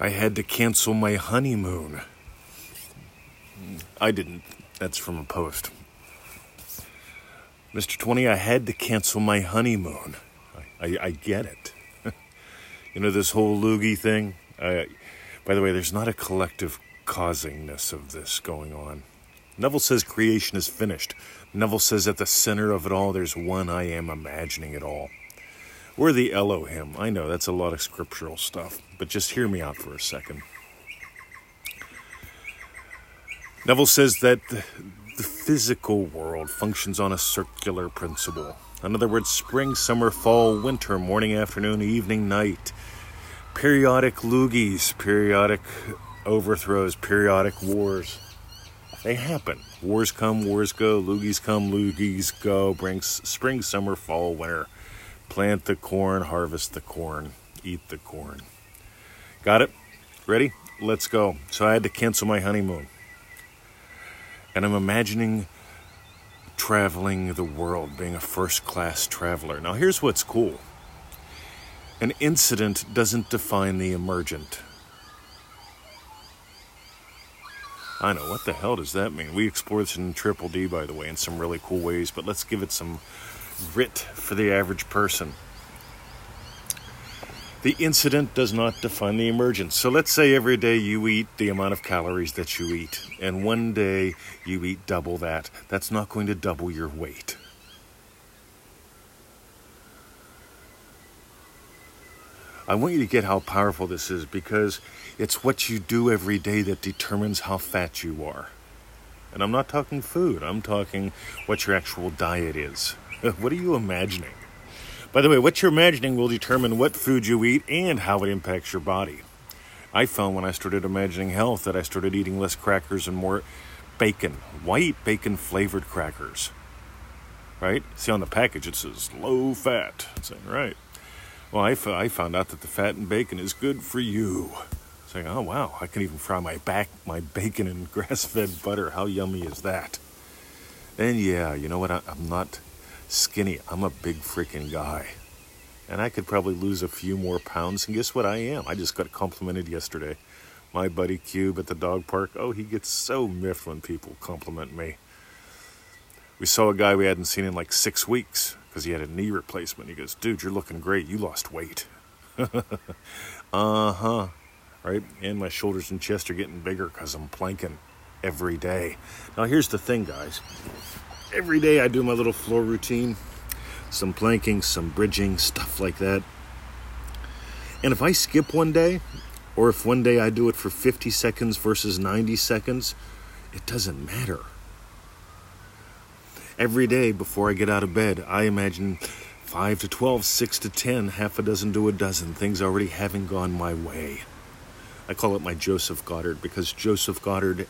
I had to cancel my honeymoon. I didn't. That's from a post. Mr. 20, I had to cancel my honeymoon. I, I, I get it. you know, this whole loogie thing. Uh, by the way, there's not a collective consciousness of this going on. Neville says creation is finished. Neville says at the center of it all, there's one I am imagining it all. We're the Elohim. I know that's a lot of scriptural stuff, but just hear me out for a second. Neville says that the physical world functions on a circular principle. In other words, spring, summer, fall, winter, morning, afternoon, evening, night. Periodic loogies, periodic overthrows, periodic wars. They happen. Wars come, wars go, loogies come, loogies go. Brings spring, summer, fall, winter. Plant the corn, harvest the corn, eat the corn. Got it? Ready? Let's go. So I had to cancel my honeymoon. And I'm imagining traveling the world, being a first class traveler. Now, here's what's cool an incident doesn't define the emergent. I know, what the hell does that mean? We explore this in Triple D, by the way, in some really cool ways, but let's give it some grit for the average person. The incident does not define the emergence. So let's say every day you eat the amount of calories that you eat, and one day you eat double that. That's not going to double your weight. I want you to get how powerful this is because it's what you do every day that determines how fat you are. And I'm not talking food, I'm talking what your actual diet is. what are you imagining? By the way, what you're imagining will determine what food you eat and how it impacts your body. I found when I started imagining health that I started eating less crackers and more bacon, white bacon flavored crackers. Right? See on the package it says low fat. Saying right. Well, I, f- I found out that the fat in bacon is good for you. Saying, oh wow, I can even fry my back my bacon in grass-fed butter. How yummy is that? And yeah, you know what? I, I'm not skinny. I'm a big freaking guy. And I could probably lose a few more pounds. And guess what I am? I just got complimented yesterday. My buddy Cube at the dog park. Oh, he gets so miffed when people compliment me. We saw a guy we hadn't seen in like six weeks because he had a knee replacement. He goes, Dude, you're looking great. You lost weight. uh huh. Right? And my shoulders and chest are getting bigger because I'm planking every day. Now, here's the thing, guys every day I do my little floor routine, some planking, some bridging, stuff like that. And if I skip one day, or if one day I do it for 50 seconds versus 90 seconds, it doesn't matter. Every day before I get out of bed, I imagine 5 to 12, 6 to 10, half a dozen to a dozen things already having gone my way. I call it my Joseph Goddard because Joseph Goddard,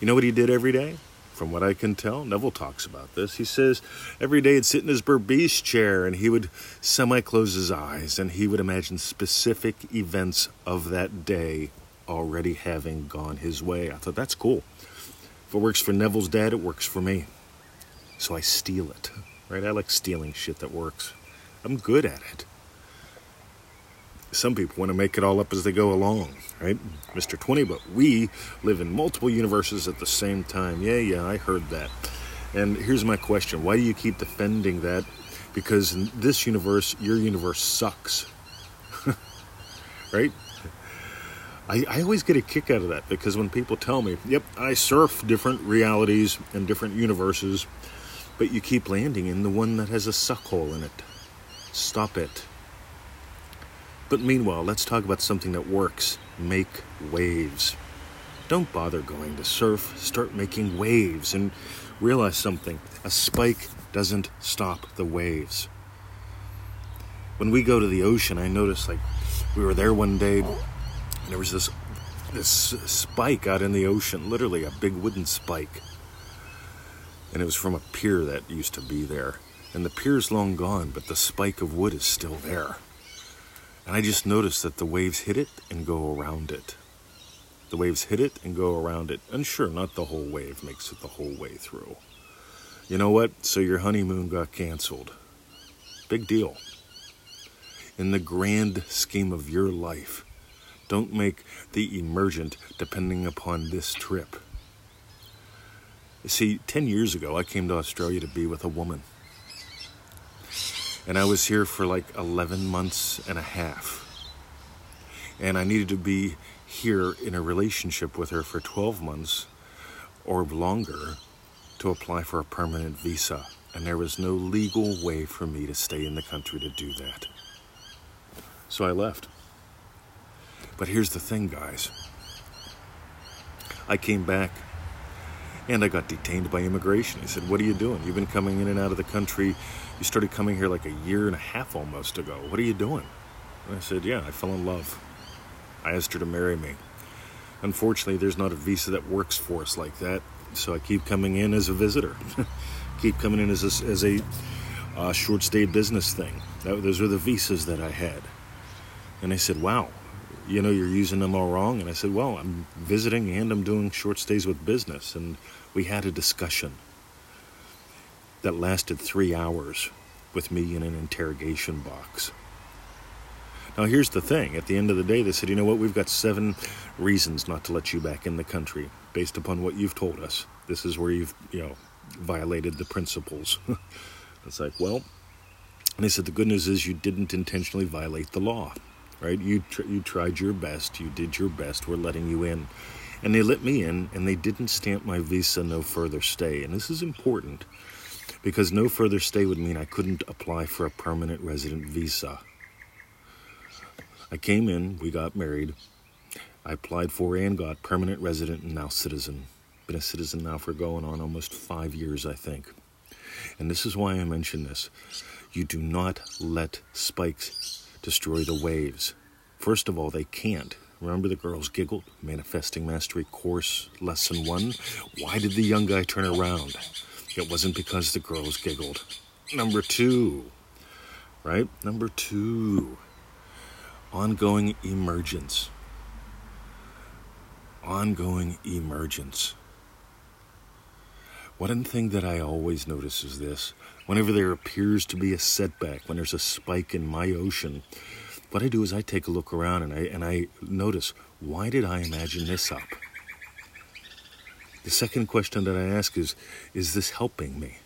you know what he did every day? From what I can tell. Neville talks about this. He says every day he'd sit in his Berbice chair and he would semi close his eyes and he would imagine specific events of that day already having gone his way. I thought that's cool. If it works for Neville's dad, it works for me. So I steal it, right? I like stealing shit that works. I'm good at it. Some people want to make it all up as they go along, right? Mr. 20, but we live in multiple universes at the same time. Yeah, yeah, I heard that. And here's my question why do you keep defending that? Because in this universe, your universe sucks. right? I, I always get a kick out of that because when people tell me, yep, I surf different realities and different universes, but you keep landing in the one that has a suck hole in it. Stop it. But meanwhile, let's talk about something that works make waves. Don't bother going to surf, start making waves and realize something a spike doesn't stop the waves. When we go to the ocean, I noticed like we were there one day and there was this this spike out in the ocean, literally a big wooden spike. And it was from a pier that used to be there. And the pier's long gone, but the spike of wood is still there. And I just noticed that the waves hit it and go around it. The waves hit it and go around it. And sure, not the whole wave makes it the whole way through. You know what? So your honeymoon got canceled. Big deal. In the grand scheme of your life, Don't make the emergent depending upon this trip. See, 10 years ago, I came to Australia to be with a woman. And I was here for like 11 months and a half. And I needed to be here in a relationship with her for 12 months or longer to apply for a permanent visa. And there was no legal way for me to stay in the country to do that. So I left. But here's the thing, guys. I came back and I got detained by immigration. He said, What are you doing? You've been coming in and out of the country. You started coming here like a year and a half almost ago. What are you doing? And I said, Yeah, I fell in love. I asked her to marry me. Unfortunately, there's not a visa that works for us like that, so I keep coming in as a visitor. keep coming in as a, as a uh, short stay business thing. That, those are the visas that I had. And I said, Wow, you know, you're using them all wrong. And I said, Well, I'm visiting and I'm doing short stays with business. And we had a discussion that lasted three hours with me in an interrogation box. Now, here's the thing at the end of the day, they said, You know what? We've got seven reasons not to let you back in the country based upon what you've told us. This is where you've, you know, violated the principles. it's like, well, and they said the good news is you didn't intentionally violate the law right? You tr- you tried your best. You did your best. We're letting you in, and they let me in, and they didn't stamp my visa no further stay. And this is important because no further stay would mean I couldn't apply for a permanent resident visa. I came in. We got married. I applied for and got permanent resident and now citizen. Been a citizen now for going on almost five years, I think. And this is why I mention this. You do not let spikes destroy the waves. First of all, they can't. Remember the girls giggled? Manifesting Mastery Course Lesson 1? Why did the young guy turn around? It wasn't because the girls giggled. Number two, right? Number two, ongoing emergence. Ongoing emergence. One thing that I always notice is this whenever there appears to be a setback, when there's a spike in my ocean, what I do is I take a look around and I and I notice why did I imagine this up? The second question that I ask is is this helping me?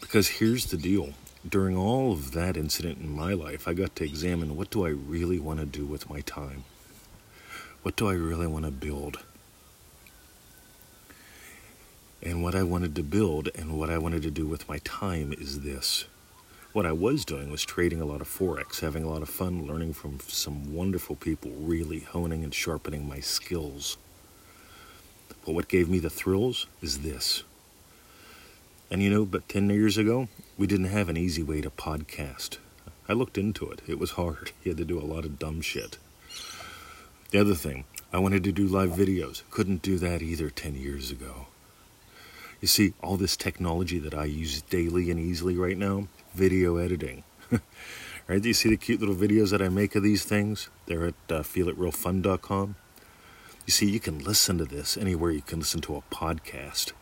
Because here's the deal. During all of that incident in my life, I got to examine what do I really want to do with my time? What do I really want to build? And what I wanted to build and what I wanted to do with my time is this. What I was doing was trading a lot of Forex, having a lot of fun, learning from some wonderful people, really honing and sharpening my skills. But what gave me the thrills is this. And you know, but 10 years ago, we didn't have an easy way to podcast. I looked into it. It was hard. You had to do a lot of dumb shit. The other thing, I wanted to do live videos. Couldn't do that either 10 years ago. You see, all this technology that I use daily and easily right now, video editing. right? Do you see the cute little videos that I make of these things? They're at uh, feelitrealfun.com. You see, you can listen to this anywhere you can listen to a podcast.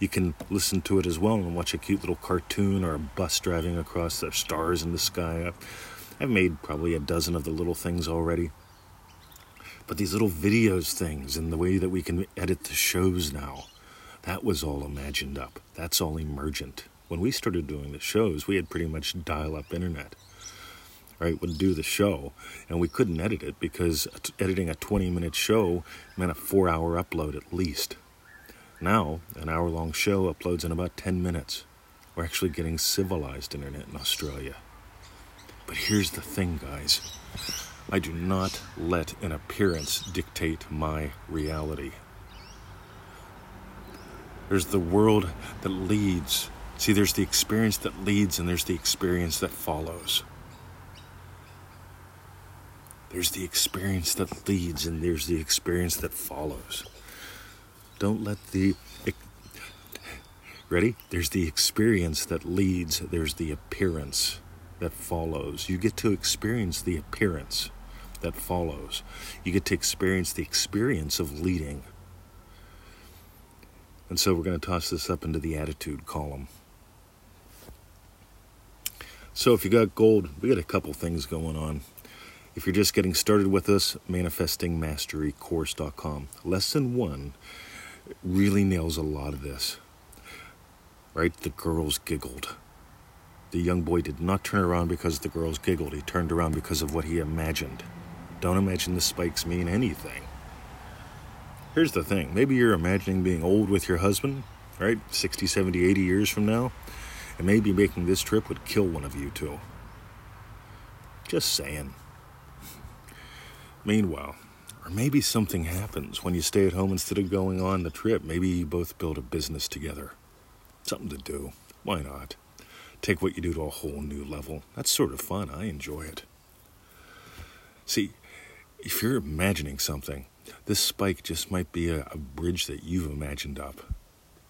You can listen to it as well and watch a cute little cartoon or a bus driving across the stars in the sky. I've made probably a dozen of the little things already. But these little videos things and the way that we can edit the shows now that was all imagined up. That's all emergent. When we started doing the shows, we had pretty much dial up internet. Right, would do the show, and we couldn't edit it because editing a 20 minute show meant a four hour upload at least. Now, an hour long show uploads in about 10 minutes. We're actually getting civilized internet in Australia. But here's the thing, guys I do not let an appearance dictate my reality. There's the world that leads. See, there's the experience that leads, and there's the experience that follows. There's the experience that leads, and there's the experience that follows. Don't let the. Ready? There's the experience that leads, there's the appearance that follows. You get to experience the appearance that follows. You get to experience the experience of leading. And so we're going to toss this up into the attitude column. So if you got gold, we got a couple things going on. If you're just getting started with us, manifestingmasterycourse.com. Lesson one really nails a lot of this. Right? The girls giggled. The young boy did not turn around because the girls giggled. He turned around because of what he imagined. Don't imagine the spikes mean anything. Here's the thing maybe you're imagining being old with your husband, right? 60, 70, 80 years from now, and maybe making this trip would kill one of you two. Just saying. Meanwhile, or maybe something happens when you stay at home instead of going on the trip. Maybe you both build a business together. Something to do. Why not? Take what you do to a whole new level. That's sort of fun. I enjoy it. See, if you're imagining something, this spike just might be a, a bridge that you've imagined up.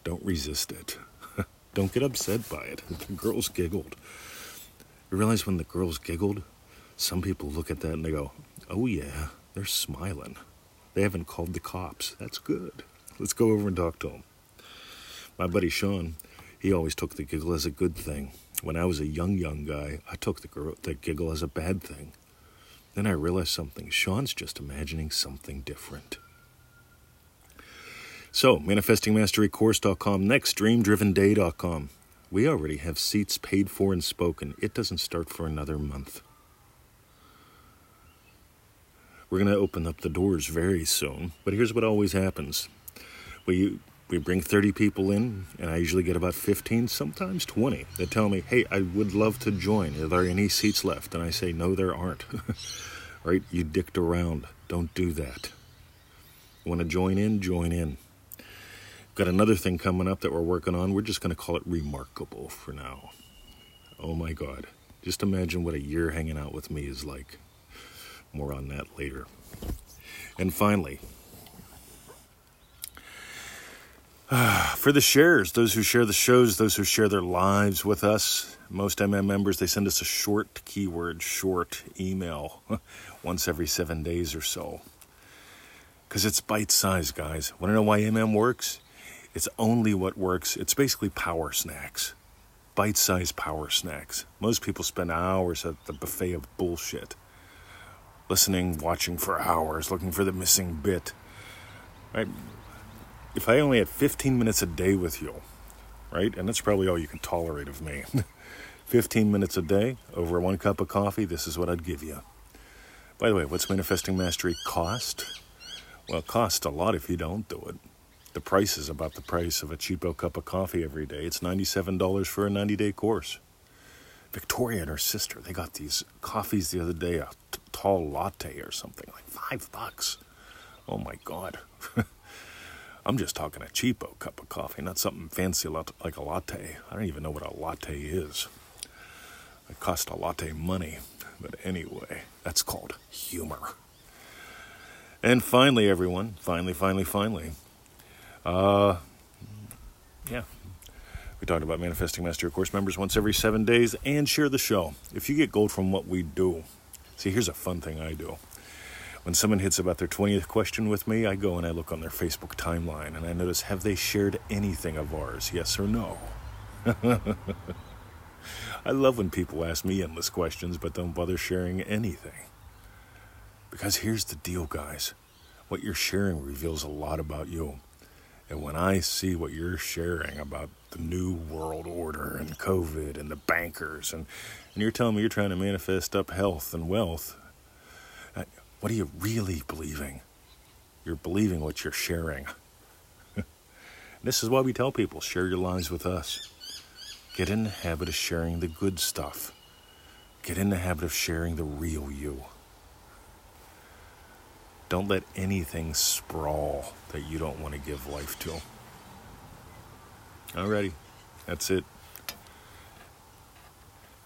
Don't resist it. Don't get upset by it. The girls giggled. You realize when the girls giggled, some people look at that and they go, Oh, yeah, they're smiling. They haven't called the cops. That's good. Let's go over and talk to them. My buddy Sean, he always took the giggle as a good thing. When I was a young, young guy, I took the, girl, the giggle as a bad thing. Then I realized something. Sean's just imagining something different. So, manifestingmasterycourse.com, next, dreamdrivenday.com. We already have seats paid for and spoken. It doesn't start for another month. We're going to open up the doors very soon. But here's what always happens we, we bring 30 people in, and I usually get about 15, sometimes 20. They tell me, hey, I would love to join. Are there any seats left? And I say, no, there aren't. right? You dicked around. Don't do that. You want to join in? Join in. Got another thing coming up that we're working on. We're just going to call it Remarkable for now. Oh my God. Just imagine what a year hanging out with me is like. More on that later. And finally, for the shares, those who share the shows, those who share their lives with us, most MM members, they send us a short keyword, short email once every seven days or so. Because it's bite sized, guys. Want to know why MM works? It's only what works. It's basically power snacks, bite sized power snacks. Most people spend hours at the buffet of bullshit listening, watching for hours, looking for the missing bit. Right? If I only had 15 minutes a day with you, right? And that's probably all you can tolerate of me. 15 minutes a day over one cup of coffee, this is what I'd give you. By the way, what's Manifesting Mastery cost? Well, it costs a lot if you don't do it. The price is about the price of a cheapo cup of coffee every day. It's $97 for a 90 day course. Victoria and her sister, they got these coffees the other day, a t- tall latte or something, like five bucks. Oh my God. I'm just talking a cheapo cup of coffee, not something fancy like a latte. I don't even know what a latte is. It cost a latte money. But anyway, that's called humor. And finally, everyone, finally, finally, finally, uh, yeah, we talked about manifesting master course members once every seven days and share the show. If you get gold from what we do, see, here's a fun thing I do. When someone hits about their 20th question with me, I go and I look on their Facebook timeline and I notice have they shared anything of ours, yes or no? I love when people ask me endless questions but don't bother sharing anything. Because here's the deal, guys what you're sharing reveals a lot about you. And when I see what you're sharing about the new world order and COVID and the bankers, and, and you're telling me you're trying to manifest up health and wealth, what are you really believing? You're believing what you're sharing. this is why we tell people share your lives with us. Get in the habit of sharing the good stuff. Get in the habit of sharing the real you. Don't let anything sprawl that you don't want to give life to. Alrighty, that's it.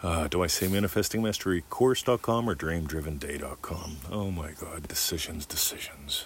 Uh, do I say Manifesting Mastery manifestingmasterycourse.com or dreamdrivenday.com? Oh my God, decisions, decisions.